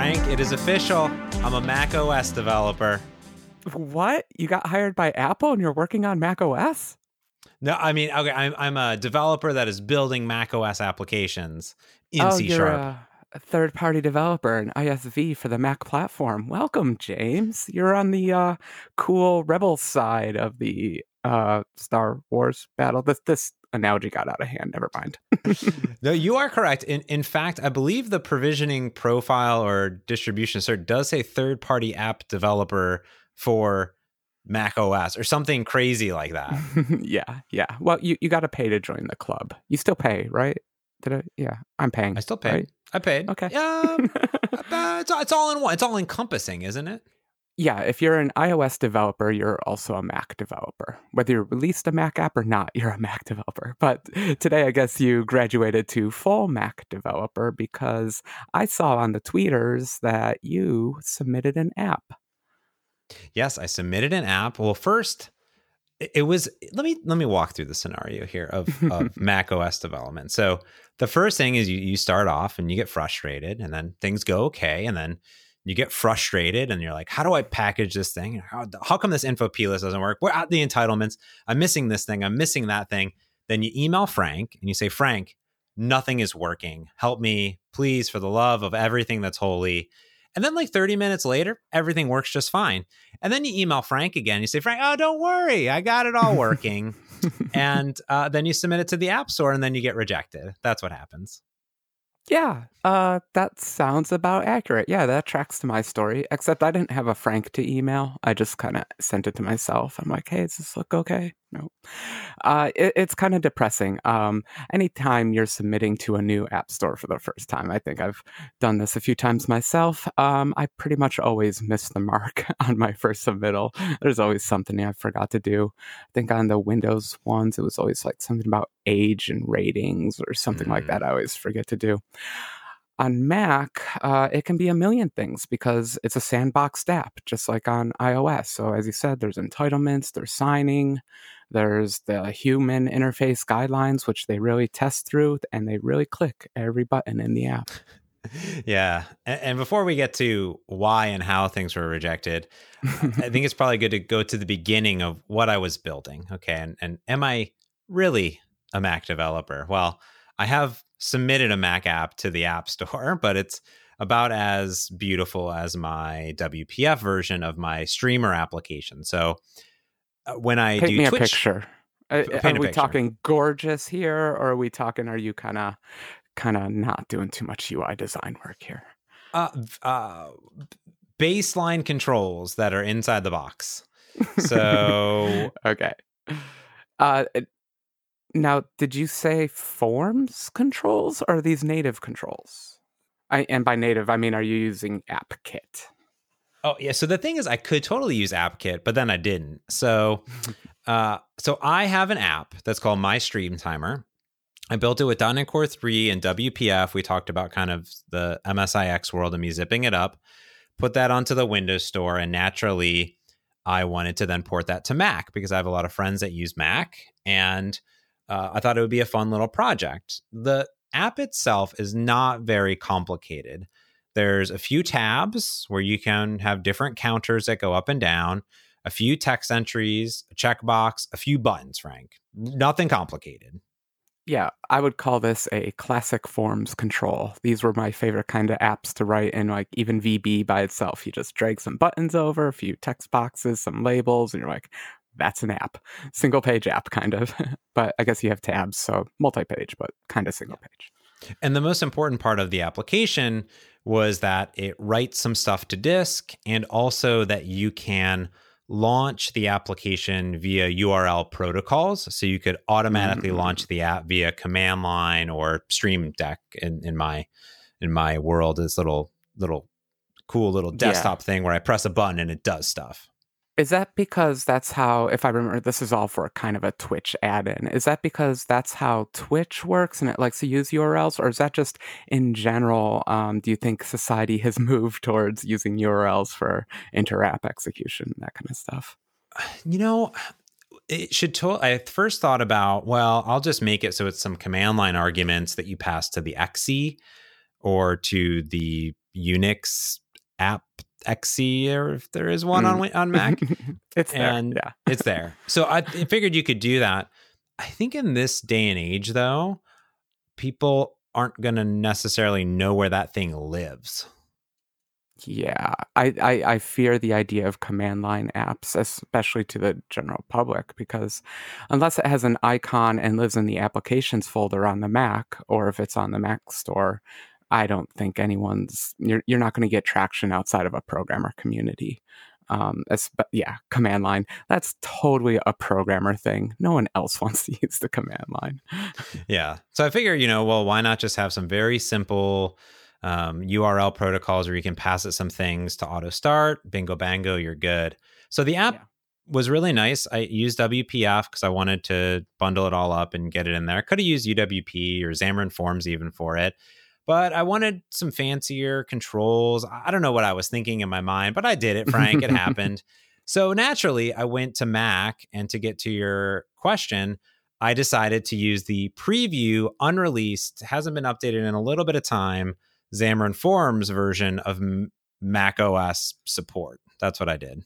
Frank, it is official. I'm a Mac OS developer. What? You got hired by Apple and you're working on Mac OS? No, I mean, okay, I'm I'm a developer that is building Mac OS applications in oh, C you're sharp. a, a third-party developer and ISV for the Mac platform. Welcome, James. You're on the uh, cool rebel side of the uh, Star Wars battle. This this analogy got out of hand. Never mind. no, you are correct. In in fact, I believe the provisioning profile or distribution cert does say third party app developer for Mac OS or something crazy like that. yeah, yeah. Well, you, you got to pay to join the club. You still pay, right? Did I? Yeah, I'm paying. I still pay. right? I paid. Okay. Um, uh, it's, it's all in one. It's all encompassing, isn't it? Yeah, if you're an iOS developer, you're also a Mac developer. Whether you released a Mac app or not, you're a Mac developer. But today, I guess you graduated to full Mac developer because I saw on the tweeters that you submitted an app. Yes, I submitted an app. Well, first it was let me let me walk through the scenario here of, of Mac OS development. So the first thing is you you start off and you get frustrated and then things go okay and then you get frustrated and you're like, how do I package this thing? How, how come this info P list doesn't work? We're at the entitlements? I'm missing this thing. I'm missing that thing. Then you email Frank and you say, Frank, nothing is working. Help me, please, for the love of everything that's holy. And then, like 30 minutes later, everything works just fine. And then you email Frank again. You say, Frank, oh, don't worry. I got it all working. and uh, then you submit it to the App Store and then you get rejected. That's what happens. Yeah, uh, that sounds about accurate. Yeah, that tracks to my story, except I didn't have a Frank to email. I just kind of sent it to myself. I'm like, hey, does this look okay? No. Uh, it, it's kind of depressing. Um, anytime you're submitting to a new app store for the first time, I think I've done this a few times myself. Um, I pretty much always miss the mark on my first submittal. There's always something I forgot to do. I think on the Windows ones, it was always like something about age and ratings or something like Mm. that. I always forget to do. On Mac, uh, it can be a million things because it's a sandboxed app, just like on iOS. So, as you said, there's entitlements, there's signing, there's the human interface guidelines, which they really test through and they really click every button in the app. yeah. And, and before we get to why and how things were rejected, I think it's probably good to go to the beginning of what I was building. Okay. And, and am I really a Mac developer? Well, I have submitted a Mac app to the App Store, but it's about as beautiful as my WPF version of my streamer application. So uh, when I Paint do me a picture. Uh, are a we picture. talking gorgeous here, or are we talking? Are you kind of, kind of not doing too much UI design work here? uh, uh, baseline controls that are inside the box. So okay. Uh, now, did you say forms controls or are these native controls? I, and by native, I mean, are you using AppKit? Oh yeah. So the thing is, I could totally use AppKit, but then I didn't. So, uh, so I have an app that's called My Stream Timer. I built it with .NET Core 3 and WPF. We talked about kind of the MSIX world and me zipping it up. Put that onto the Windows Store, and naturally, I wanted to then port that to Mac because I have a lot of friends that use Mac, and uh, I thought it would be a fun little project. The app itself is not very complicated. There's a few tabs where you can have different counters that go up and down, a few text entries, a checkbox, a few buttons, Frank. Nothing complicated. Yeah, I would call this a classic forms control. These were my favorite kind of apps to write in, like even VB by itself. You just drag some buttons over, a few text boxes, some labels, and you're like, that's an app. Single page app, kind of. but I guess you have tabs, so multi page, but kind of single page. And the most important part of the application was that it writes some stuff to disk and also that you can launch the application via URL protocols. So you could automatically Mm. launch the app via command line or stream deck in, in my in my world, this little little cool little Yeah. desktop thing where I press a button and it does stuff. Is that because that's how, if I remember, this is all for kind of a Twitch add in. Is that because that's how Twitch works and it likes to use URLs? Or is that just in general? Um, do you think society has moved towards using URLs for inter app execution, that kind of stuff? You know, it should. To- I first thought about, well, I'll just make it so it's some command line arguments that you pass to the XE or to the Unix app XE, or if there is one mm. on on Mac. it's there. Yeah. it's there. So I figured you could do that. I think in this day and age, though, people aren't going to necessarily know where that thing lives. Yeah, I, I, I fear the idea of command line apps, especially to the general public, because unless it has an icon and lives in the applications folder on the Mac, or if it's on the Mac store, I don't think anyone's you're you're not going to get traction outside of a programmer community. Um, but yeah, command line. That's totally a programmer thing. No one else wants to use the command line. yeah. So I figure, you know, well, why not just have some very simple um, URL protocols where you can pass it some things to auto start, bingo bango, you're good. So the app yeah. was really nice. I used WPF because I wanted to bundle it all up and get it in there. I could have used UWP or Xamarin Forms even for it but I wanted some fancier controls. I don't know what I was thinking in my mind, but I did it, Frank. it happened. So naturally, I went to Mac. And to get to your question, I decided to use the preview, unreleased, hasn't been updated in a little bit of time, Xamarin Forms version of Mac OS support. That's what I did.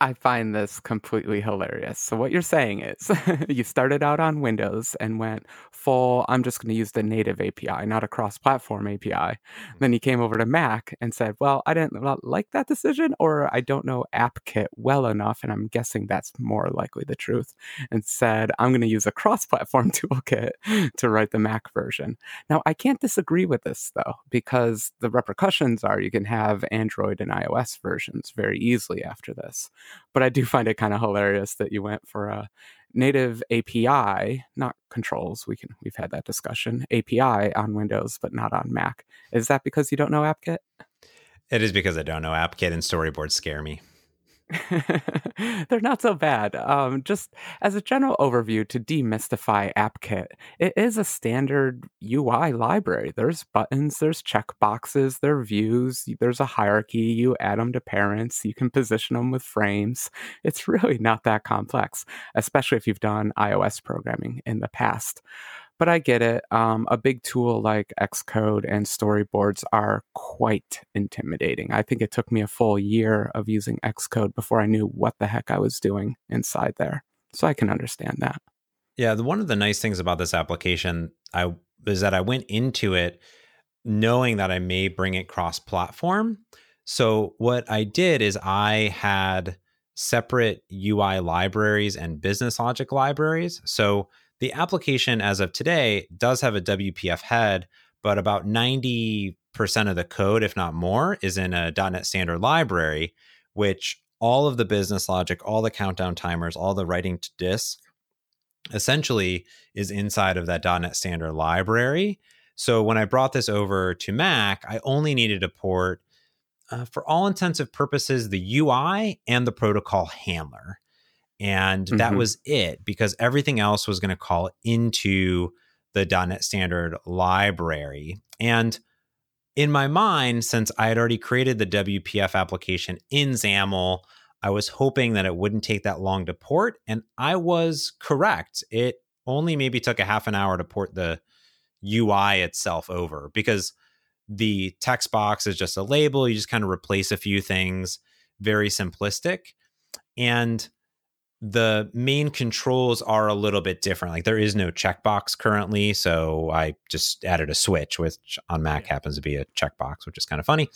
I find this completely hilarious. So, what you're saying is you started out on Windows and went full, I'm just going to use the native API, not a cross platform API. Then you came over to Mac and said, Well, I didn't like that decision, or I don't know AppKit well enough. And I'm guessing that's more likely the truth. And said, I'm going to use a cross platform toolkit to write the Mac version. Now, I can't disagree with this, though, because the repercussions are you can have Android and iOS versions very easily after this. But I do find it kind of hilarious that you went for a native API, not controls. We can we've had that discussion. API on Windows, but not on Mac. Is that because you don't know AppKit? It is because I don't know AppKit and storyboards scare me. They're not so bad. Um, just as a general overview to demystify AppKit, it is a standard UI library. There's buttons, there's checkboxes, there are views, there's a hierarchy. You add them to parents, you can position them with frames. It's really not that complex, especially if you've done iOS programming in the past but I get it. Um, a big tool like Xcode and storyboards are quite intimidating. I think it took me a full year of using Xcode before I knew what the heck I was doing inside there. So I can understand that. Yeah, the, one of the nice things about this application I is that I went into it knowing that I may bring it cross-platform. So what I did is I had separate UI libraries and business logic libraries. So the application, as of today, does have a WPF head, but about 90% of the code, if not more, is in a .NET Standard library, which all of the business logic, all the countdown timers, all the writing to disk essentially is inside of that .NET Standard library. So when I brought this over to Mac, I only needed to port, uh, for all intensive purposes, the UI and the protocol handler. And mm-hmm. that was it because everything else was going to call into the .NET Standard library. And in my mind, since I had already created the WPF application in XAML, I was hoping that it wouldn't take that long to port. And I was correct. It only maybe took a half an hour to port the UI itself over because the text box is just a label. You just kind of replace a few things, very simplistic. And the main controls are a little bit different. Like there is no checkbox currently, so I just added a switch, which on Mac happens to be a checkbox, which is kind of funny.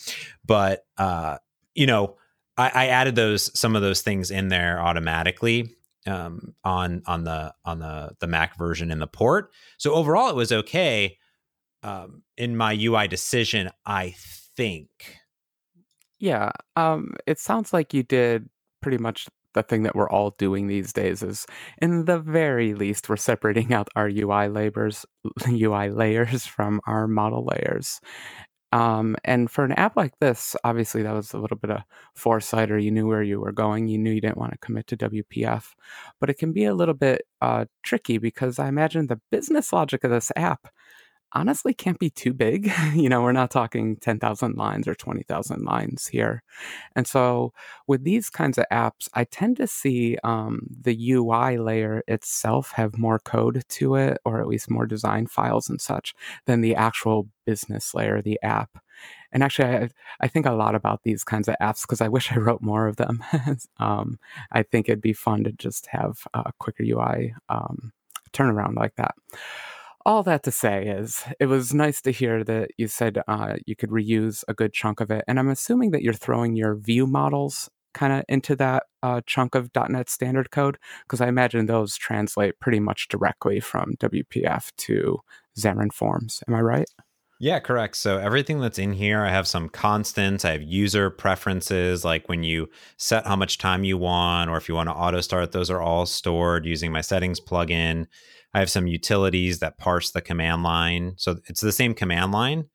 But uh, you know, I, I added those some of those things in there automatically um, on on the on the the Mac version in the port. So overall, it was okay. Um, in my UI decision, I think. Yeah, um, it sounds like you did pretty much the thing that we're all doing these days is in the very least we're separating out our UI layers UI layers from our model layers. Um, and for an app like this, obviously that was a little bit of foresight, or you knew where you were going. You knew you didn't want to commit to WPF, but it can be a little bit uh, tricky because I imagine the business logic of this app honestly can't be too big. you know, we're not talking 10,000 lines or 20,000 lines here. And so with these kinds of apps, I tend to see um, the UI layer itself have more code to it, or at least more design files and such, than the actual business layer, the app. and actually, I, I think a lot about these kinds of apps because I wish I wrote more of them. um, I think it'd be fun to just have a quicker UI um, turnaround like that. All that to say is, it was nice to hear that you said uh, you could reuse a good chunk of it, and I'm assuming that you're throwing your view models kind of into that uh, chunk of .NET standard code because I imagine those translate pretty much directly from WPF to Xamarin Forms. Am I right? Yeah, correct. So everything that's in here, I have some constants. I have user preferences, like when you set how much time you want, or if you want to auto start, those are all stored using my settings plugin. I have some utilities that parse the command line. So it's the same command line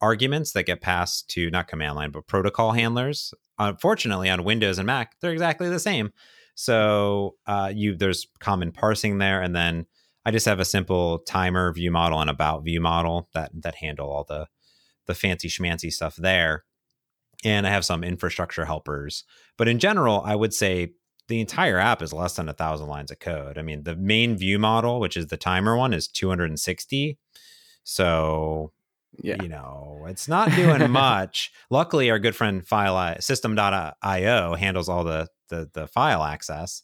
arguments that get passed to not command line, but protocol handlers. Unfortunately, on Windows and Mac, they're exactly the same. So uh, you there's common parsing there, and then I just have a simple timer view model and about view model that that handle all the the fancy schmancy stuff there. And I have some infrastructure helpers. But in general, I would say the entire app is less than a thousand lines of code. I mean, the main view model, which is the timer one, is 260. So yeah. you know, it's not doing much. Luckily, our good friend file system.io handles all the the, the file access.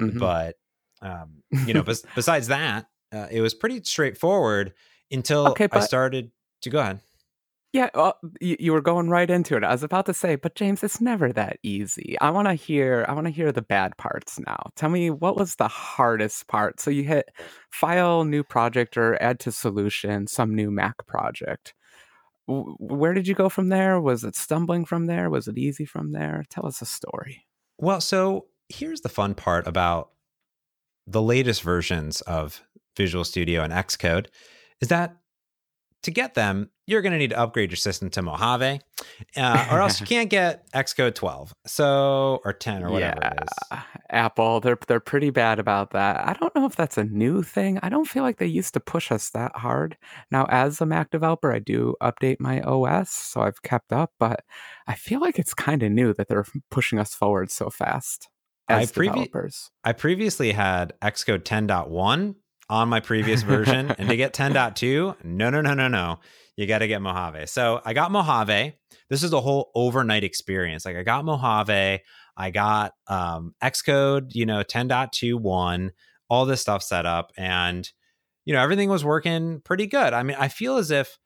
Mm-hmm. But um, you know, bes- besides that, uh, it was pretty straightforward until okay, but, I started to go ahead. Yeah, well, you, you, were going right into it. I was about to say, but James, it's never that easy. I want to hear. I want to hear the bad parts now. Tell me what was the hardest part. So you hit file, new project, or add to solution, some new Mac project. Where did you go from there? Was it stumbling from there? Was it easy from there? Tell us a story. Well, so here's the fun part about the latest versions of Visual Studio and Xcode is that to get them, you're going to need to upgrade your system to Mojave, uh, or else you can't get Xcode 12, so or 10 or whatever yeah, it is. Apple, they're they're pretty bad about that. I don't know if that's a new thing. I don't feel like they used to push us that hard. Now, as a Mac developer, I do update my OS, so I've kept up, but I feel like it's kind of new that they're pushing us forward so fast as I previ- developers. I previously had Xcode 10.1 on my previous version, and to get 10.2, no, no, no, no, no. You got to get Mojave. So I got Mojave. This is a whole overnight experience. Like I got Mojave, I got um, Xcode, you know, 10.21, all this stuff set up, and you know everything was working pretty good. I mean, I feel as if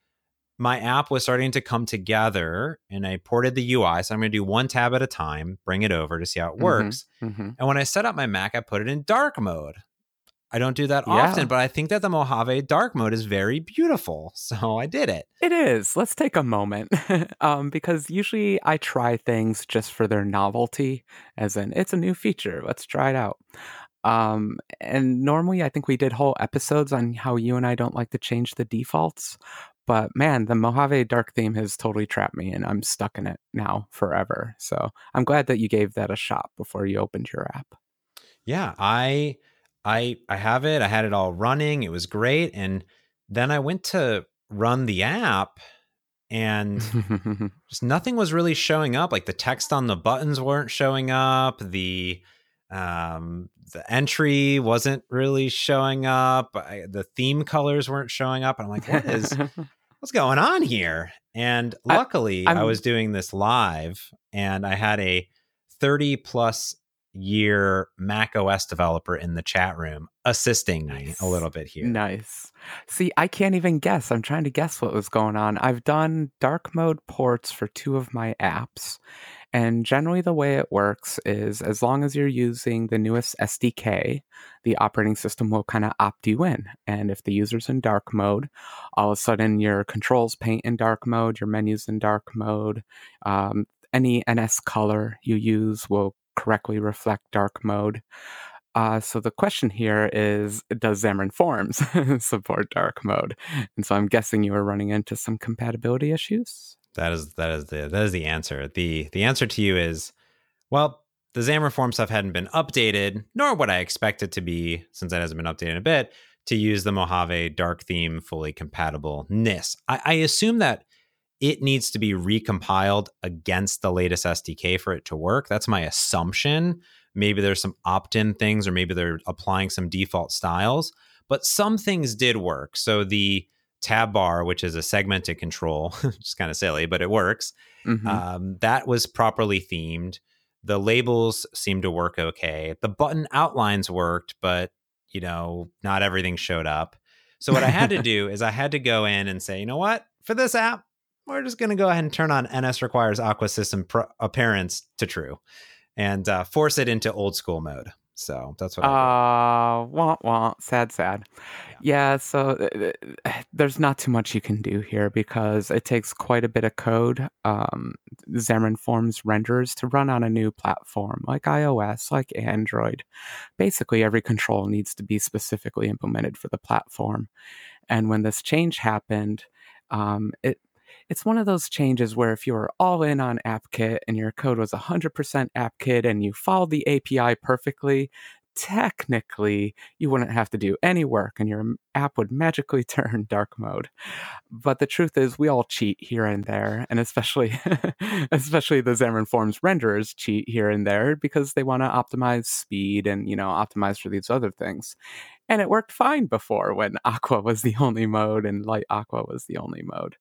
my app was starting to come together and I ported the UI. So I'm going to do one tab at a time, bring it over to see how it mm-hmm, works. Mm-hmm. And when I set up my Mac, I put it in dark mode. I don't do that yeah. often, but I think that the Mojave dark mode is very beautiful. So I did it. It is. Let's take a moment um, because usually I try things just for their novelty, as in, it's a new feature. Let's try it out. Um, and normally I think we did whole episodes on how you and I don't like to change the defaults. But man, the Mojave dark theme has totally trapped me and I'm stuck in it now forever. So I'm glad that you gave that a shot before you opened your app. Yeah, I I I have it. I had it all running. It was great. And then I went to run the app and just nothing was really showing up. Like the text on the buttons weren't showing up. The um the entry wasn't really showing up. I, the theme colors weren't showing up. And I'm like, what is what's going on here? And luckily, I, I was doing this live and I had a 30 plus year Mac OS developer in the chat room assisting nice. me a little bit here. Nice. See, I can't even guess. I'm trying to guess what was going on. I've done dark mode ports for two of my apps. And generally, the way it works is as long as you're using the newest SDK, the operating system will kind of opt you in. And if the user's in dark mode, all of a sudden your controls paint in dark mode, your menus in dark mode, um, any NS color you use will correctly reflect dark mode. Uh, so the question here is, does Xamarin Forms support dark mode? And so I'm guessing you are running into some compatibility issues. That is that is the that is the answer. the The answer to you is, well, the Xamarin Form stuff hadn't been updated, nor would I expect it to be, since it hasn't been updated in a bit, to use the Mojave dark theme fully compatibleness. I, I assume that it needs to be recompiled against the latest SDK for it to work. That's my assumption. Maybe there's some opt in things, or maybe they're applying some default styles, but some things did work. So the tab bar, which is a segmented control, which is kind of silly, but it works. Mhm. Um, that was properly themed. The labels seemed to work okay. The button outlines worked, but you know, not everything showed up. So what I had to do is I had to go in and say, you know what, for this app, we're just going to go ahead and turn on NS requires Aqua system pro- appearance to true, and uh, force it into old school mode. So that's what. I Uh, wah wah. Sad, sad. Yeah. so uh, uh, there's not too much you can do here because it takes quite a bit of code. Um, Xamarin Forms renders to run on a new platform like iOS, like Android. Basically, every control needs to be specifically implemented for the platform. And when this change happened, um, it it's one of those changes where if you were all in on AppKit and your code was 100% AppKit and you followed the API perfectly, technically you wouldn't have to do any work and your app would magically turn dark mode. But the truth is we all cheat here and there and especially especially the Xamarin Forms renderers cheat here and there because they want to optimize speed and you know optimize for these other things. And it worked fine before when Aqua was the only mode and Light Aqua was the only mode.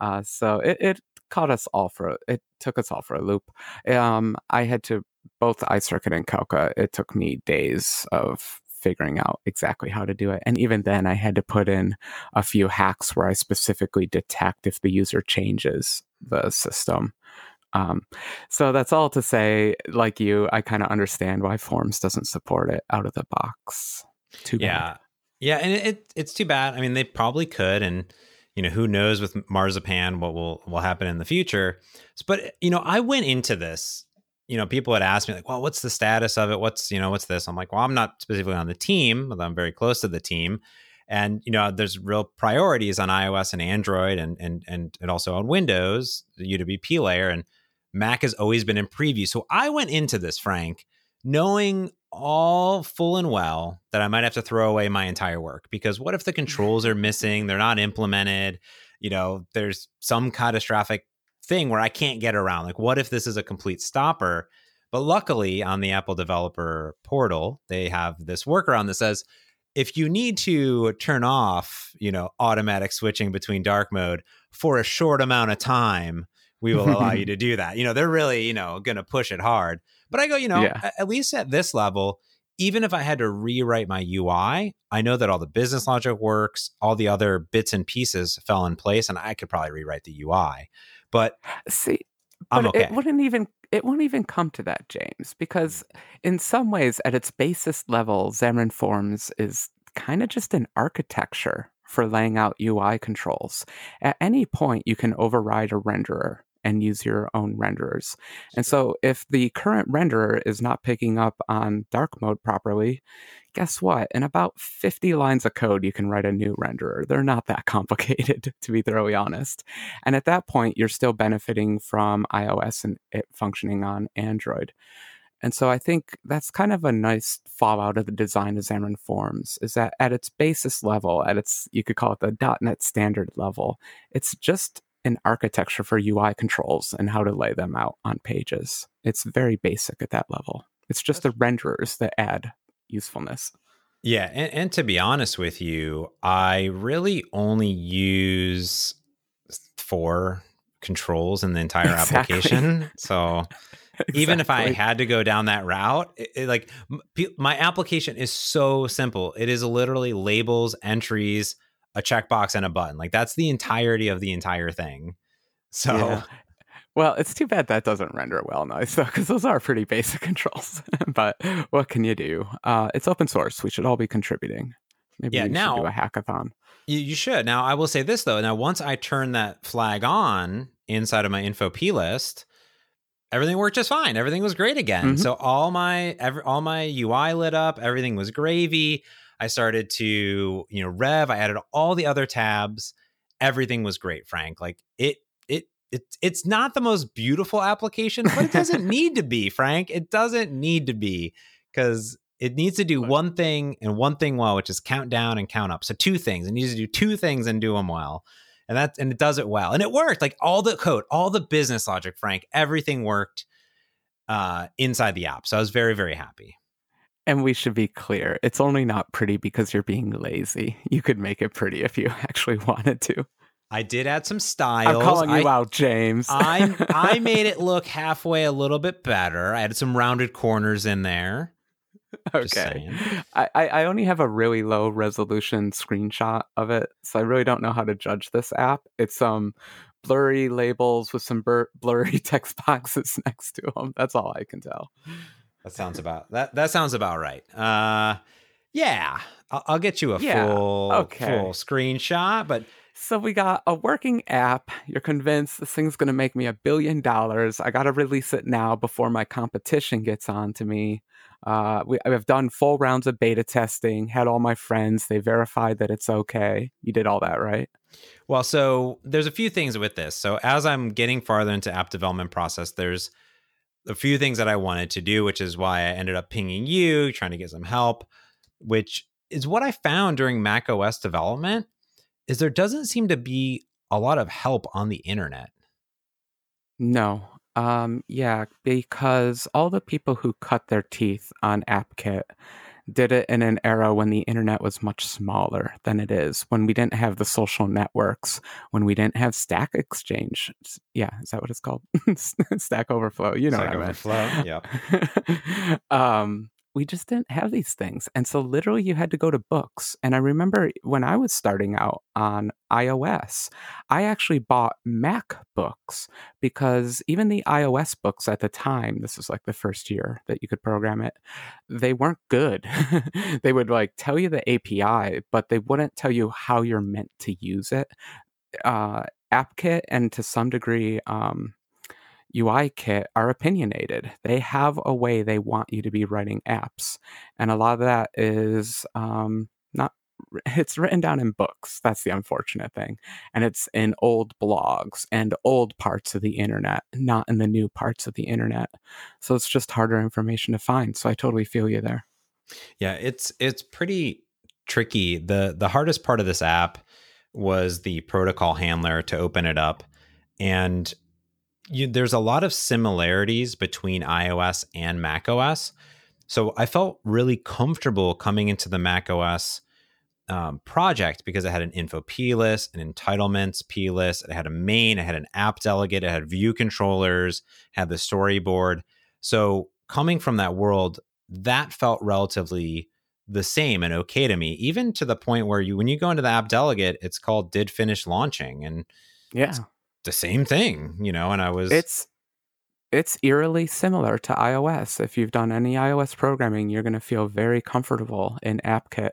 Uh, so it, it caught us all for it took us all for a loop. Um, I had to both iCircuit and Calca. It took me days of figuring out exactly how to do it, and even then, I had to put in a few hacks where I specifically detect if the user changes the system. Um, so that's all to say, like you, I kind of understand why Forms doesn't support it out of the box. Too bad. Yeah, yeah, and it, it it's too bad. I mean, they probably could, and you know who knows with marzipan what will will happen in the future but you know i went into this you know people had asked me like well what's the status of it what's you know what's this i'm like well i'm not specifically on the team although i'm very close to the team and you know there's real priorities on ios and android and and and, and also on windows the uwp layer and mac has always been in preview so i went into this frank knowing all full and well that I might have to throw away my entire work because what if the controls are missing? They're not implemented. You know, there's some catastrophic thing where I can't get around. Like, what if this is a complete stopper? But luckily, on the Apple Developer Portal, they have this workaround that says if you need to turn off, you know, automatic switching between dark mode for a short amount of time, we will allow you to do that. You know, they're really, you know, going to push it hard. But I go, you know, Yeah. at least at this level, even if I had to rewrite my UI, I know that all the business logic works, all the other bits and pieces fell in place, and I could probably rewrite the UI. But See, I'm but okay. it wouldn't even it won't even come to that, James, because in some ways, at its basest level, Xamarin Forms is kind of just an architecture for laying out UI controls. At any point, you can override a renderer and use your own renderers. And so, if the current renderer is not picking up on dark mode properly, guess what? In about 50 lines of code, you can write a new renderer. They're not that complicated, to be thoroughly honest. And at that point, you're still benefiting from iOS and it functioning on Android. And so I think that's kind of a nice fallout of the design of Xamarin Forms is that at its basis level, at its, you could call it the .NET standard level, it's just an architecture for UI controls and how to lay them out on pages. It's very basic at that level. It's just the renderers that add usefulness. Yeah, and, and to be honest with you, I really only use four controls in the entire Exactly. application. So even if I had to go down that route, it, it, like m- my application is so simple. It is literally labels, entries, a checkbox, and a button. Like that's the entirety of the entire thing. So Yeah. Well, it's too bad that doesn't render well nice though, because those are pretty basic controls. but what can you do? Uh, it's open source. We should all be contributing. Maybe Yeah, we now- should do a hackathon. You, you should. Now, I will say this though. Now, once I turn that flag on inside of my info P list, everything worked just fine. Everything was great again. Mhm. So all my every, all my UI lit up. Everything was gravy. I started to you know rev. I added all the other tabs. Everything was great, Frank. Like it it. It, it's not the most beautiful application, but it doesn't need to be, Frank. It doesn't need to be because it needs to do one thing and one thing well, which is count down and count up. So two things. It needs to do two things and do them well. And that and it does it well. And it worked. Like all the code, all the business logic, Frank, everything worked uh inside the app. So I was very, very happy. And we should be clear, it's only not pretty because you're being lazy. You could make it pretty if you actually wanted to. I did add some styles. I'm calling you I, out, James. I I made it look halfway a little bit better. I added some rounded corners in there. okay. I, I only have a really low resolution screenshot of it, so I really don't know how to judge this app. It's um blurry labels with some bur- blurry text boxes next to them. That's all I can tell. That sounds about that. That sounds about right. Uh, yeah, I'll, I'll get you a Yeah, full okay. full screenshot, but So we got a working app. You're convinced this thing's going to make me a billion dollars. I got to release it now before my competition gets on to me. Uh, we, I've done full rounds of beta testing, had all my friends. They verified that it's okay. You did all that, right? Well, so there's a few things with this. So as I'm getting farther into app development process, there's a few things that I wanted to do, which is why I ended up pinging you, trying to get some help, which is what I found during Mac OS development is there doesn't seem to be a lot of help on the internet. No. Um, yeah, because all the people who cut their teeth on AppKit did it in an era when the internet was much smaller than it is, when we didn't have the social networks, when we didn't have Stack Exchange. Yeah, is that what it's called? Stack Overflow. You know Stack what I. Overflow, yep. um, we just didn't have these things. And so literally you had to go to books. And I remember when I was starting out on iOS, I actually bought Mac books because even the iOS books at the time, this was like the first year that you could program it, they weren't good. they would like tell you the API, but they wouldn't tell you how you're meant to use it. Uh, AppKit and to some degree, um, UI kit are opinionated. They have a way they want you to be writing apps. And a lot of that is um, not, it's written down in books. That's the unfortunate thing. And it's in old blogs and old parts of the internet, not in the new parts of the internet. So it's just harder information to find. So I totally feel you there. Yeah, it's it's pretty tricky. The the hardest part of this app was the protocol handler to open it up. And you, there's a lot of similarities between iOS and macOS. So I felt really comfortable coming into the macOS um, project because it had an info p list, an entitlements p list, it had a main, it had an app delegate, it had view controllers, had the storyboard. So coming from that world, that felt relatively the same and okay to me, even to the point where you, when you go into the app delegate, it's called did finish launching and Yeah. The same thing, you know. And I was, It's it's eerily similar to iOS. If you've done any iOS programming, you're going to feel very comfortable in AppKit.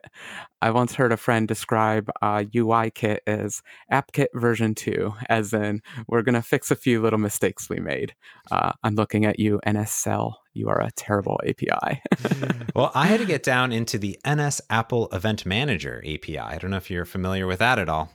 I once heard a friend describe uh, UIKit as AppKit version 2, as in, we're going to fix a few little mistakes we made. Uh, I'm looking at you, NSL. You are a terrible API. well, I had to get down into the NS Apple Event Manager API. I don't know if you're familiar with that at all.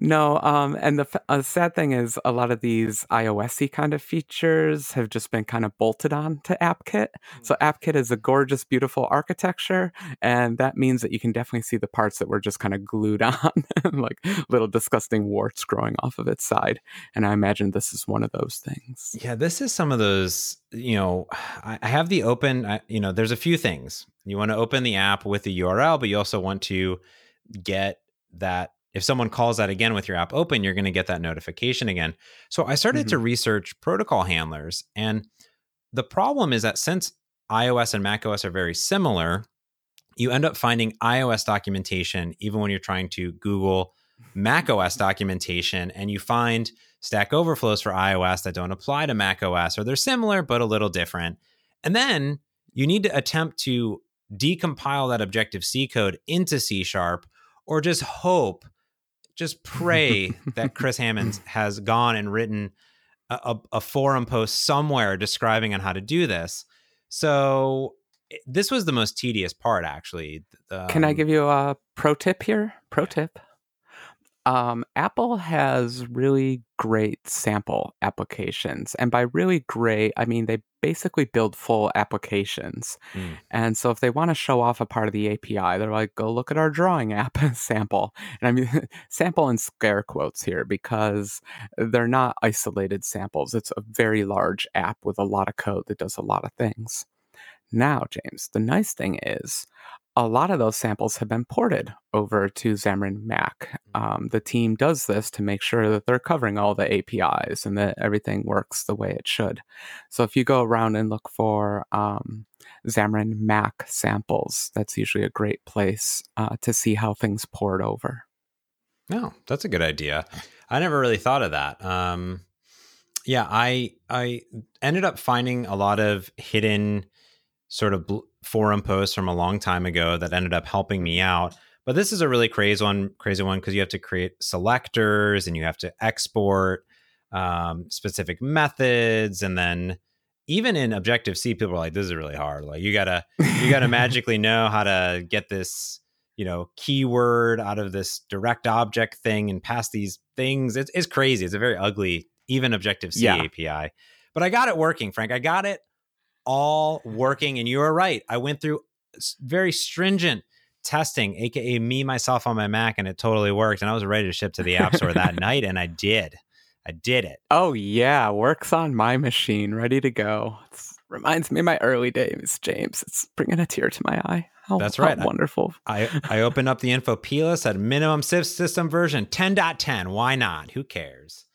No, um, and the f- uh, sad thing is, a lot of these iOSy kind of features have just been kind of bolted on to AppKit. So AppKit is a gorgeous, beautiful architecture, and that means that you can definitely see the parts that were just kind of glued on, like little disgusting warts growing off of its side. And I imagine this is one of those things. Yeah, this is some of those, you know, I, I have the open, I, you know, there's a few things. You want to open the app with the URL, but you also want to get that if someone calls that again with your app open, you're going to get that notification again. So I started to mm-hmm. research protocol handlers. And the problem is that since iOS and macOS are very similar, you end up finding iOS documentation even when you're trying to Google macOS documentation, and you find Stack Overflows for iOS that don't apply to macOS, or they're similar but a little different. And then you need to attempt to decompile that Objective C code into C sharp, or just hope just pray that Chris Hamons has gone and written a, a, a, forum post somewhere describing on how to do this. So this was the most tedious part, actually. Um, Can I give you a pro tip here? Pro tip. Um, Apple has really great sample applications. And by really great, I mean they basically build full applications. Mm. And so if they want to show off a part of the API, they're like, go look at our drawing app sample. And I mean, sample in scare quotes here because they're not isolated samples. It's a very large app with a lot of code that does a lot of things. Now, James, the nice thing is a lot of those samples have been ported over to Xamarin Mac. Um, the team does this to make sure that they're covering all the APIs and that everything works the way it should. So if you go around and look for um, Xamarin Mac samples, that's usually a great place uh, to see how things port over. No, that's a good idea. I never really thought of that. Um, yeah, I I ended up finding a lot of hidden sort of bl- forum posts from a long time ago that ended up helping me out. But this is a really crazy one, crazy one because you have to create selectors and you have to export um, specific methods, and then even in Objective C, people are like, "This is really hard. Like you gotta you gotta magically know how to get this." you know keyword out of this direct object thing and pass these things it's, it's crazy it's a very ugly even objective c yeah. api but i got it working frank i got it all working. And you are right. I went through very stringent testing, aka me myself on my Mac, and it totally worked. And I was ready to ship to the App Store that night, and I did. I did it. Oh yeah, works on my machine, ready to go. It reminds me of my early days, James. It's bringing a tear to my eye. How, That's right. wonderful. I, I opened up the info at minimum system version 10.10. Why not? Who cares?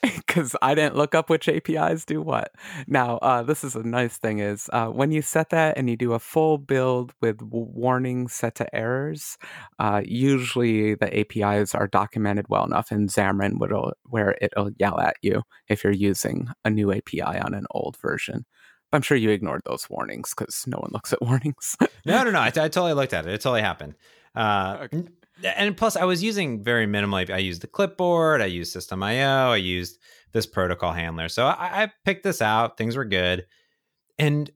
because I didn't look up which APIs do what. Now, uh, this is a nice thing is uh, when you set that and you do a full build with warnings set to errors, uh, usually the APIs are documented well enough in Xamarin will where it'll yell at you if you're using a new API on an old version. I'm sure you ignored those warnings because no one looks at warnings. no, no, no. I, I, totally looked at it. It totally happened. Uh, okay and plus I was using very minimally. I used the clipboard, I used System IO, I used this protocol handler. So I, I picked this out. Things were good. And,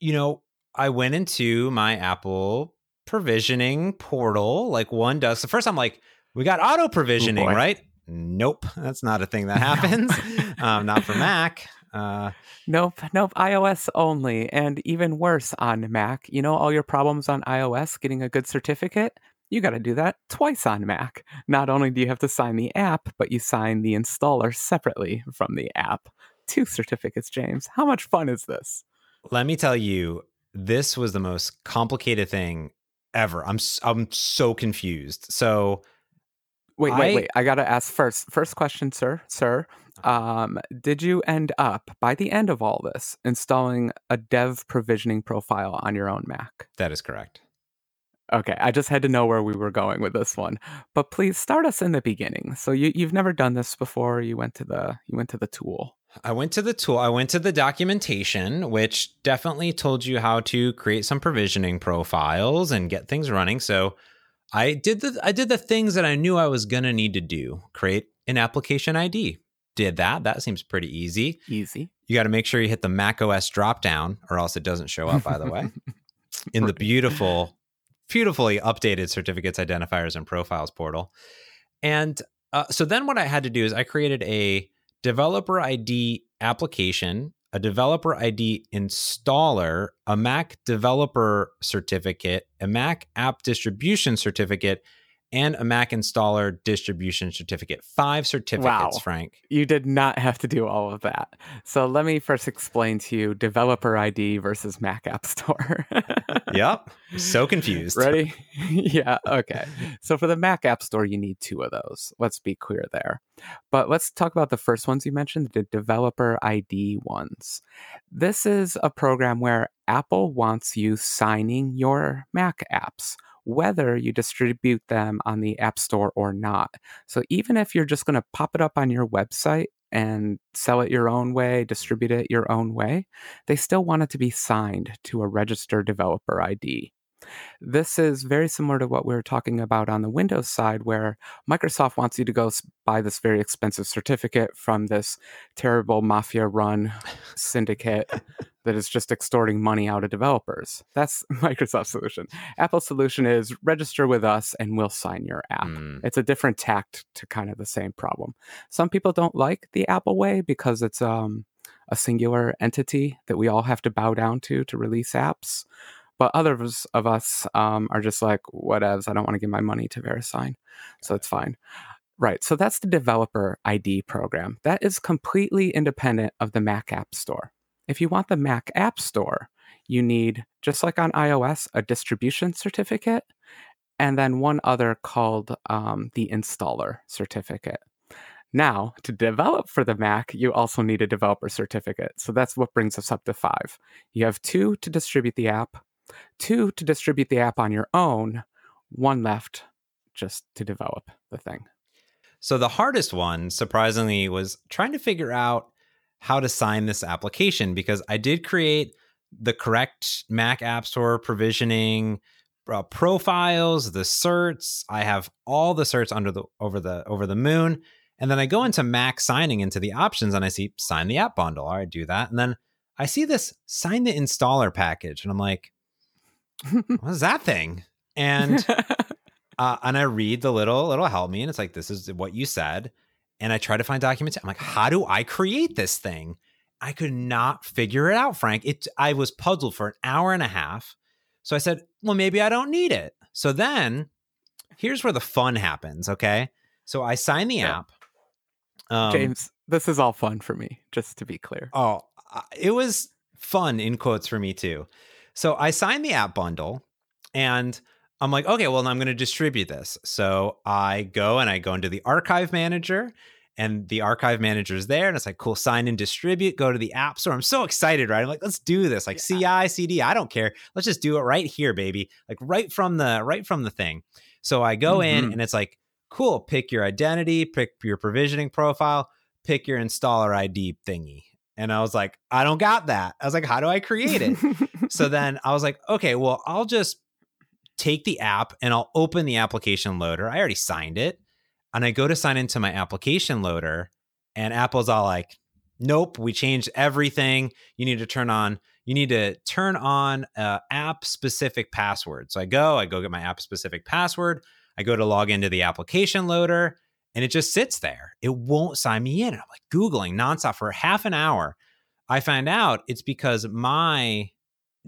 you know, I went into my Apple provisioning portal like one does. So first I'm like, we got auto provisioning, oh right? Nope, that's not a thing that happens. um, not for Mac. Uh, nope, nope, iOS only. And even worse on Mac. You know, all your problems on iOS getting a good certificate? You got to do that twice on Mac. Not only do you have to sign the app, but you sign the installer separately from the app. Two certificates, James. How much fun is this? Let me tell you, this was the most complicated thing ever. I'm I'm so confused. So Wait, wait, I, wait. I got to ask first. First question, sir. Sir, uh-huh. um, did you end up by the end of all this installing a dev provisioning profile on your own Mac? That is correct. Okay, I just had to know where we were going with this one. But please start us in the beginning. So you you've never done this before. You went to the you went to the tool. I went to the tool. I went to the documentation, which definitely told you how to create some provisioning profiles and get things running. So I did the I did the things that I knew I was gonna need to do. Create an application ID. Did that. That seems pretty easy. Easy. You got to make sure you hit the Mac OS drop down, or else it doesn't show up. By the way, in the beautiful beautifully updated certificates, identifiers, and profiles portal. And uh, so then what I had to do is I created a developer ID application, a developer ID installer, a Mac developer certificate, a Mac app distribution certificate, and a Mac installer distribution certificate. Five certificates, wow. Frank. You did not have to do all of that. So let me first explain to you developer ID versus Mac App Store. yep. So confused. Ready? yeah. Okay. So for the Mac App Store, you need two of those. Let's be clear there. But let's talk about the first ones you mentioned, the developer ID ones. This is a program where Apple wants you signing your Mac apps whether you distribute them on the App Store or not. So even if you're just going to pop it up on your website and sell it your own way, distribute it your own way, they still want it to be signed to a registered developer ID. This is very similar to what we were talking about on the Windows side, where Microsoft wants you to go buy this very expensive certificate from this terrible mafia run syndicate that is just extorting money out of developers. That's Microsoft's solution. Apple's solution is register with us and we'll sign your app. Mm. It's a different tact to kind of the same problem. Some people don't like the Apple way because it's um, a singular entity that we all have to bow down to to release apps. But others of us um, are just like, whatevs, I don't want to give my money to VeriSign. So it's fine. Right. So that's the developer ID program. That is completely independent of the Mac App Store. If you want the Mac App Store, you need, just like on iOS, a distribution certificate, and then one other called um, the installer certificate. Now, to develop for the Mac, you also need a developer certificate. So that's what brings us up to five. You have two to distribute the app, two to distribute the app on your own, one left just to develop the thing. So the hardest one, surprisingly, was trying to figure out how to sign this application because I did create the correct Mac App Store provisioning uh, profiles, the certs. I have all the certs under the over the over the moon, and then I go into Mac signing into the options and I see sign the app bundle. All right, do that, and then I see this sign the installer package, and I'm like, what is that thing? And uh, and I read the little little help me, and it's like this is what you said, and I try to find documents. I'm like, how do I create this thing? I could not figure it out, Frank. It I was puzzled for an hour and a half. So I said, well, maybe I don't need it. So then here's where the fun happens, okay? So I sign the Yeah. app. Um, James, this is all fun for me, just to be clear. Oh, uh, it was fun in quotes for me too. So I signed the app bundle and I'm like, okay, well, I'm going to distribute this. So I go and I go into the archive manager and the archive manager is there and it's like, cool, sign and distribute, go to the app store. I'm so excited, right? I'm like, let's do this. Like CI, CD, I don't care. Let's just do it right here, baby. Like right from the right from the thing. So I go in Mhm. and it's like, cool, pick your identity, pick your provisioning profile, pick your installer ID thingy. And I was like, I don't got that. I was like, how do I create it? so then I was like, okay, well, I'll just take the app and I'll open the application loader. I already signed it. And I go to sign into my application loader, and Apple's all like, nope, we changed everything. You need to turn on, you need to turn on uh, app specific password. So I go, I go get my app specific password. I go to log into the application loader and it just sits there. It won't sign me in. And I'm like Googling nonstop for half an hour. I find out it's because my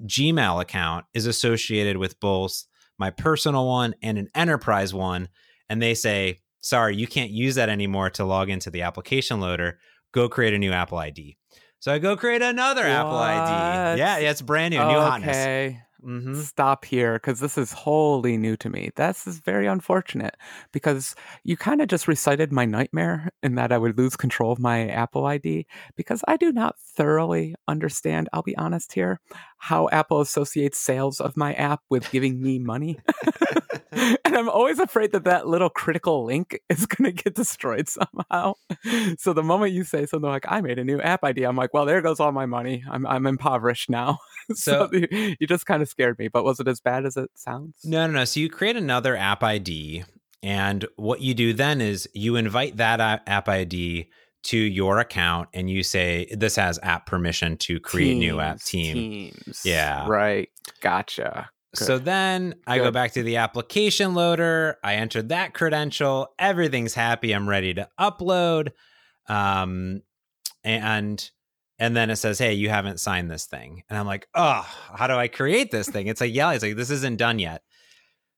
Gmail account is associated with both my personal one and an enterprise one. And they say, sorry, you can't use that anymore to log into the application loader. Go create a new Apple ID. So I go create another Apple ID. Yeah, yeah, it's brand new, new hotness. Okay. hmm Stop here because this is wholly new to me. This is very unfortunate because you kind of just recited my nightmare in that I would lose control of my Apple ID because I do not thoroughly understand, I'll be honest here, how Apple associates sales of my app with giving me money. and I'm always afraid that that little critical link is going to get destroyed somehow. So the moment you say something like "I made a new app ID," I'm like, "Well, there goes all my money. I'm I'm impoverished now." so So- you, you just kind of scared me. But was it as bad as it sounds? No, no, no. So you create another app ID, and what you do then is you invite that app ID to your account, and you say this has app permission to create new app team. Teams. Yeah. Right. Gotcha. So Good. then I go back to the application loader. I enter that credential. Everything's happy. I'm ready to upload. Um, and and then it says, "Hey, you haven't signed this thing." And I'm like, "Oh, how do I create this thing?" It's like, "Yeah, it's like this isn't done yet."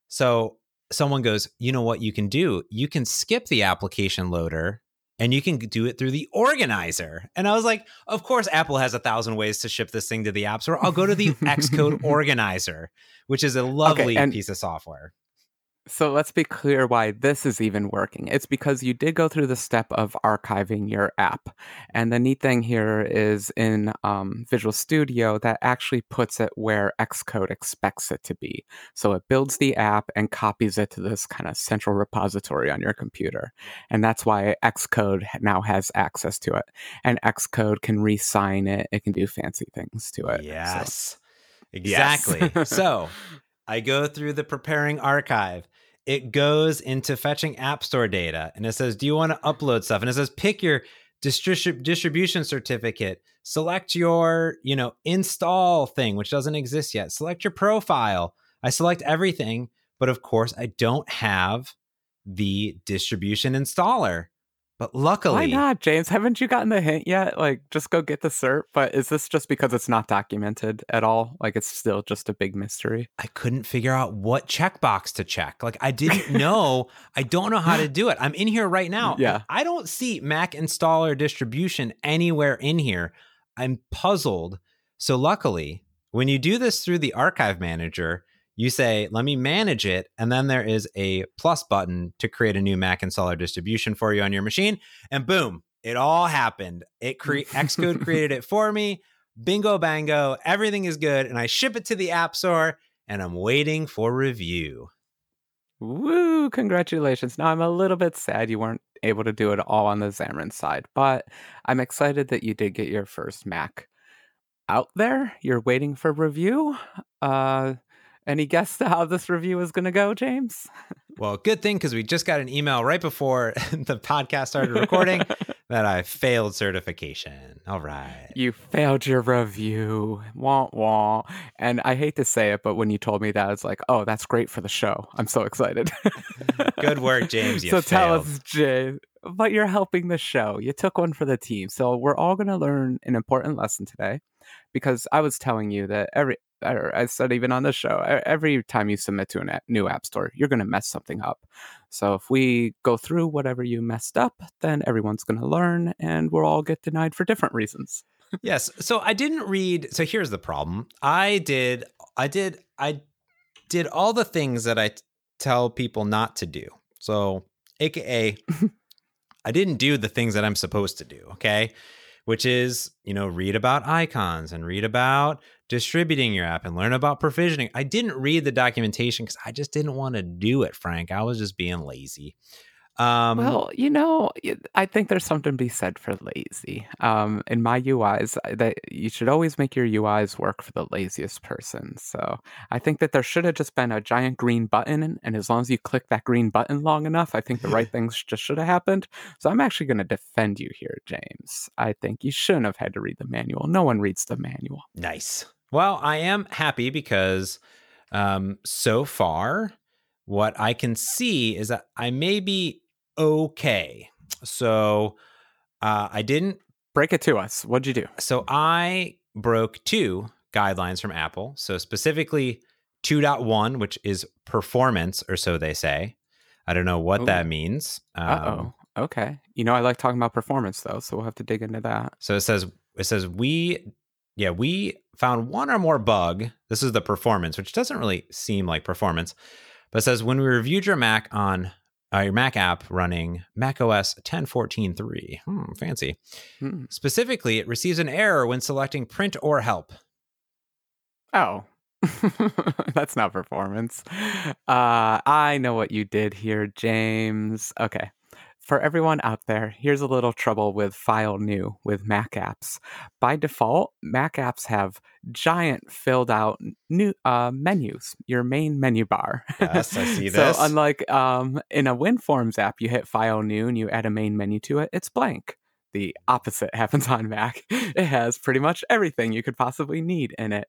So someone goes, "You know what you can do? You can skip the application loader." And you can do it through the organizer. And I was like, of course, Apple has a thousand ways to ship this thing to the App Store. I'll go to the Xcode organizer which is a lovely and- piece of software. So let's be clear why this is even working. It's because you did go through the step of archiving your app. And the neat thing here is in um, Visual Studio, that actually puts it where Xcode expects it to be. So it builds the app and copies it to this kind of central repository on your computer. And that's why Xcode now has access to it. And Xcode can re sign it, it can do fancy things to it. So- Yes, Yes. exactly. so I go through the preparing archive. It goes into fetching App Store data and it says, Do you want to upload stuff? And it says, Pick your distri- distribution certificate, select your, you know, install thing, which doesn't exist yet, select your profile. I select everything, but of course, I don't have the distribution installer. But luckily, Why not, James? Haven't you gotten the hint yet? Like, just go get the cert. But is this just because it's not documented at all? Like, it's still just a big mystery. I couldn't figure out what checkbox to check. Like I didn't know. I don't know how to do it. I'm in here right now. Yeah. I don't see Mac installer distribution anywhere in here. I'm puzzled. So luckily, When you do this through the archive manager, you say, let me manage it. And then there is a plus button to create a new Mac installer distribution for you on your machine. And boom, it all happened. It cre- Xcode created it for me. Bingo bango, everything is good. And I ship it to the App Store and I'm waiting for review. Woo, congratulations. Now I'm a little bit sad you weren't able to do it all on the Xamarin side, but I'm excited that you did get your first Mac out there. You're waiting for review. Uh any guess how this review is going to go, James? Well, good thing because we just got an email right before the podcast started recording that I failed certification. All right. You failed your review. Wah wah. And I hate to say it, but when you told me that, it's like, oh, that's great for the show. I'm so excited. good work, James. You so failed. tell us, James. But you're helping the show. You took one for the team. So we're all going to learn an important lesson today because I was telling you that every Uh, I said even on this show, every time you submit to a new app store, you're going to mess something up. So if we go through whatever you messed up, then everyone's going to learn and we'll all get denied for different reasons. yes. So I didn't read. So here's the problem. I did, I did, I did all the things that I t- tell people not to do. So, AKA, I didn't do the things that I'm supposed to do. Okay which is, you know, read about icons and read about distributing your app and learn about provisioning. I didn't read the documentation because I just didn't want to do it, Frank. I was just being lazy. Um, well, you know, I think there's something to be said for lazy. Um, in my UIs, that you should always make your UIs work for the laziest person. So I think that there should have just been a giant green button, and as long as you click that green button long enough, I think the right things just should have happened. So I'm actually going to defend you here, James. I think you shouldn't have had to read the manual. No one reads the manual. Nice. Well, I am happy because um, so far, what I can see is that I may be okay. So uh, I didn't break it to us. What'd you do? So I broke two guidelines from Apple. So specifically 2.1, which is performance, or so they say. I don't know what Ooh. that means. Um, oh. Okay. You know, I like talking about performance though, so we'll have to dig into that. So it says it says we yeah, we found one or more bug. This is the performance, which doesn't really seem like performance, but it says when we reviewed your Mac on uh, your Mac app running Mac OS 10.14.3. Hmm, fancy. Hmm. Specifically, it receives an error when selecting print or help. Oh, that's not performance. Uh, I know what you did here, James. Okay for everyone out there, here's a little trouble with File New with Mac apps. By default, Mac apps have giant filled out new uh, menus, your main menu bar. Yes, I see this. so unlike um, in a WinForms app, you hit File New and you add a main menu to it, it's blank the opposite happens on Mac. It has pretty much everything you could possibly need in it.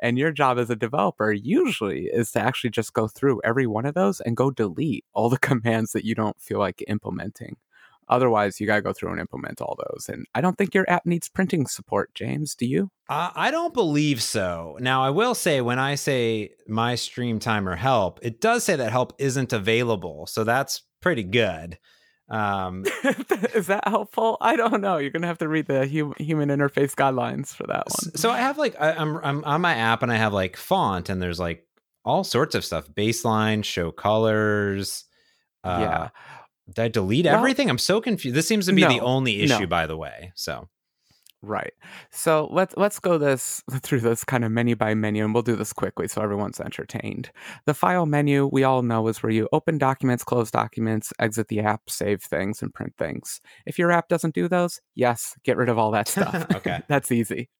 And your job as a developer usually is to actually just go through every one of those and go delete all the commands that you don't feel like implementing. Otherwise, you got to go through and implement all those. And I don't think your app needs printing support, James. Do you? Uh, I don't believe so. Now, I will say when I say my stream timer help, it does say that help isn't available. So that's pretty good. Um, Is that helpful? I don't know. You're gonna have to read the hum- human interface guidelines for that one. So I have like I, I'm I'm on my app and I have like font and there's like all sorts of stuff. Baseline, show colors. Uh, yeah. Did I delete well, everything? I'm so confused. This seems to be no, the only issue, no. by the way. So Right. So let's let's go this through this kind of menu by menu, and we'll do this quickly so everyone's entertained. The file menu we all know is where you open documents, close documents, exit the app, save things, and print things. If your app doesn't do those, yes, get rid of all that stuff. okay, that's easy.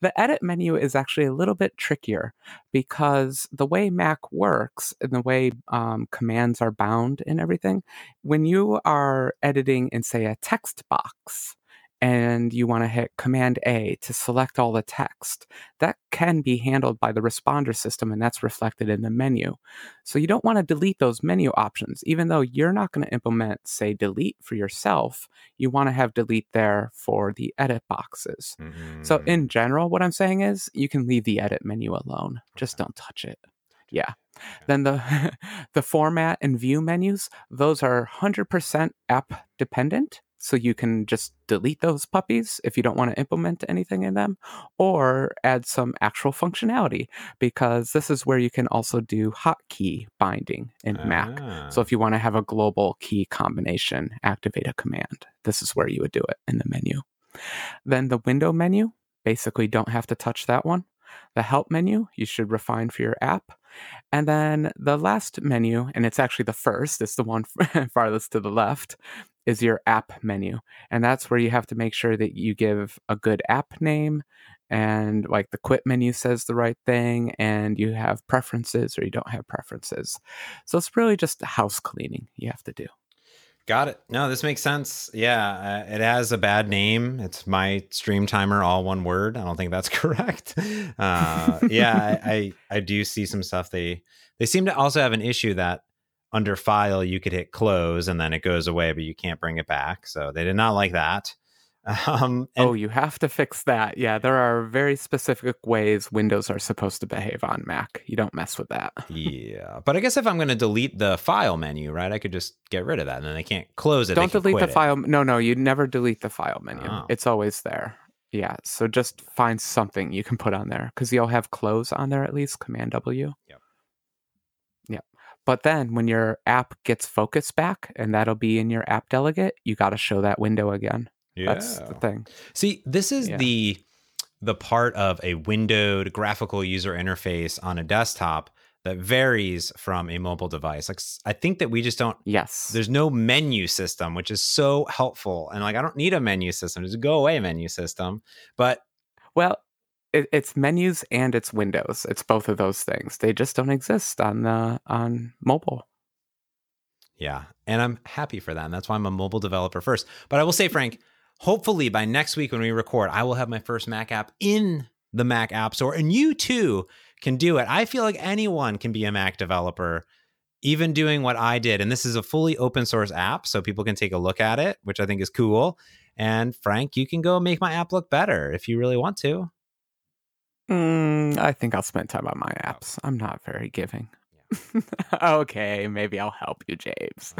The edit menu is actually a little bit trickier because the way Mac works and the way um, commands are bound and everything, when you are editing in say a text box and you want to hit Command A to select all the text. That can be handled by the responder system, and that's reflected in the menu. So you don't want to delete those menu options, even though you're not going to implement, say, delete for yourself. You want to have delete there for the edit boxes. Mm-hmm. So in general, what I'm saying is you can leave the edit menu alone. Just don't touch it. Yeah. Then the the format and view menus, those are 100% app dependent. So you can just delete those puppies if you don't want to implement anything in them, or add some actual functionality because this is where you can also do hotkey binding in Mac. So Ah. if you want to have a global key combination, activate a command. This is where you would do it in the menu. Then the window menu, basically don't have to touch that one. The help menu, you should refine for your app. And then the last menu, and it's actually the first, it's the one farthest to the left, is your app menu. And that's where you have to make sure that you give a good app name and like the quit menu says the right thing and you have preferences or you don't have preferences. So it's really just house cleaning you have to do. Got it. No, this makes sense. Yeah, uh, it has a bad name. It's my stream timer, all one word. I don't think that's correct. Uh, yeah, I, I I do see some stuff. They they seem to also have an issue that under file you could hit close and then it goes away, but you can't bring it back. So they did not like that. Um, and oh, you have to fix that. Yeah, there are very specific ways Windows are supposed to behave on Mac. You don't mess with that. yeah, but I guess if I'm going to delete the file menu, right, I could just get rid of that, and then they can't close it. Don't delete the it. file. No, no, you never delete the file menu. Oh. It's always there. Yeah, so just find something you can put on there because you'll have close on there at least. Command W. Yep. But then when your app gets focus back, and that'll be in your app delegate, you got to show that window again. Yeah. That's the thing. See, this is Yeah. the the part of a windowed graphical user interface on a desktop that varies from a mobile device. Like I think that we just don't Yes. there's no menu system, which is so helpful. And like I don't need a menu system. Just go away menu system. But Well, it, it's menus and it's windows. It's both of those things. They just don't exist on the on mobile. Yeah. And I'm happy for that. And that's why I'm a mobile developer first. But I will say, Frank, hopefully by next week when we record, I will have my first Mac app in the Mac App Store. And you too can do it. I feel like anyone can be a Mac developer, even doing what I did. And this is a fully open source app. So people can take a look at it, which I think is cool. And Frank, you can go make my app look better if you really want to. Mm, I think I'll spend time on my apps. I'm not very giving. okay, maybe I'll help you, James.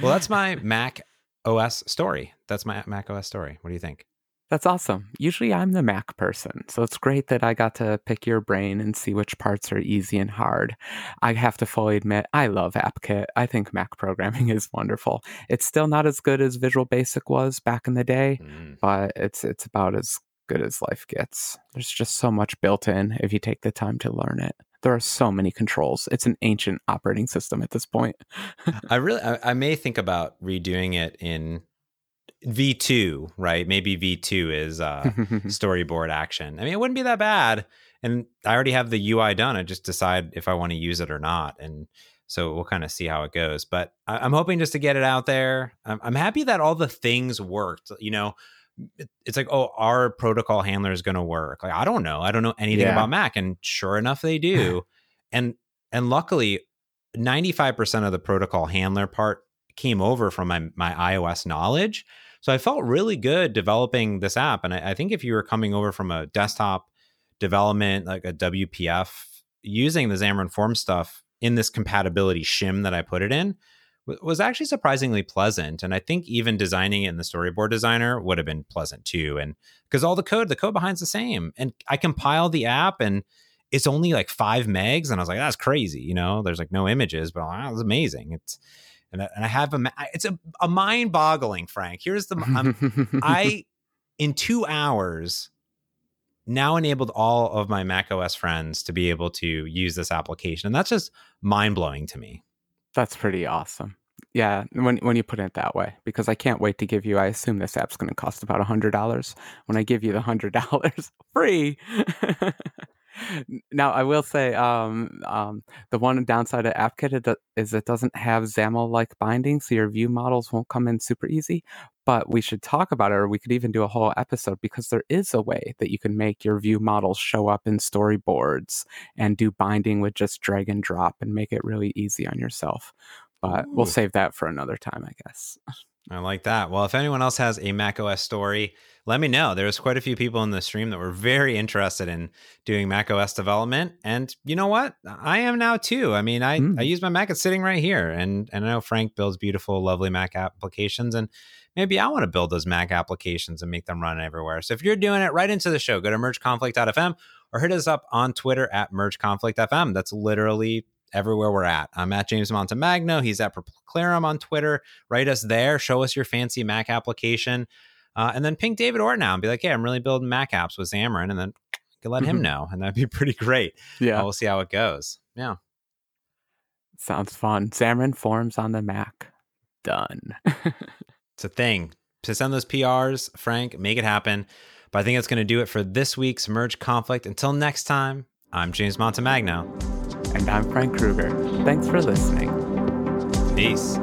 Well, that's my Mac OS story. That's my Mac OS story. What do you think? That's awesome. Usually I'm the Mac person, so it's great that I got to pick your brain and see which parts are easy and hard. I have to fully admit, I love AppKit. I think Mac programming is wonderful. It's still not as good as Visual Basic was back in the day, Mm. but it's it's about as good as life gets. There's just so much built in if you take the time to learn it. There are so many controls. It's an ancient operating system at this point. I really, I, I may think about redoing it in V2, right? Maybe V2 is uh, storyboard action. I mean, it wouldn't be that bad. And I already have the UI done. I just decide if I want to use it or not. And so we'll kind of see how it goes. But I, I'm hoping just to get it out there. I'm, I'm happy that all the things worked. You know, it's like, oh, our protocol handler is going to work. Like, I don't know. I don't know anything Yeah. about Mac. And sure enough, they do. and and luckily, 95% of the protocol handler part came over from my my iOS knowledge. So I felt really good developing this app. And I, I think if you were coming over from a desktop development, like a WPF, using the Xamarin Form stuff in this compatibility shim that I put it in was actually surprisingly pleasant. And I think even designing it in the storyboard designer would have been pleasant too. And because all the code, the code behind's the same. And I compiled the app and it's only like five megs. And I was like, that's crazy. You know, there's like no images, but wow, it's amazing. It's, and I, and I have a, it's a, a mind boggling, Frank. Here's the, I'm, I, in two hours, now enabled all of my Mac OS friends to be able to use this application. And that's just mind blowing to me. That's pretty awesome. Yeah, when when you put it that way, because I can't wait to give you. I assume this app's going to cost about a hundred dollars. When I give you the hundred dollars free. now I will say, um, um, the one downside of AppKit is it doesn't have XAML like binding, so your view models won't come in super easy. But we should talk about it, or we could even do a whole episode because there is a way that you can make your view models show up in storyboards and do binding with just drag and drop and make it really easy on yourself but Ooh. we'll save that for another time, I guess. I like that. Well, if anyone else has a Mac OS story, let me know. There's quite a few people in the stream that were very interested in doing Mac OS development, and you know what? I am now too. I mean, I mm. I use my Mac; it's sitting right here, and and I know Frank builds beautiful, lovely Mac applications, and maybe I want to build those Mac applications and make them run everywhere. So if you're doing it, right into the show. Go to mergeconflict.fm or hit us up on Twitter at mergeconflict.fm. That's literally everywhere we're at. I'm at James Montemagno. He's at praeclarum on Twitter. Write us there. Show us your fancy Mac application. Uh, and then ping David Ortinau and be like, hey, I'm really building Mac apps with Xamarin. And then you let him mm-hmm. know. And that'd be pretty great. Yeah. Uh, we'll see how it goes. Yeah. Sounds fun. Xamarin Forms on the Mac. Done. it's a thing. To send those PRs, Frank, make it happen. But I think that's going to do it for this week's Merge Conflict. Until next time, I'm James Montemagno. And I'm Frank Krueger. Thanks for listening. Peace.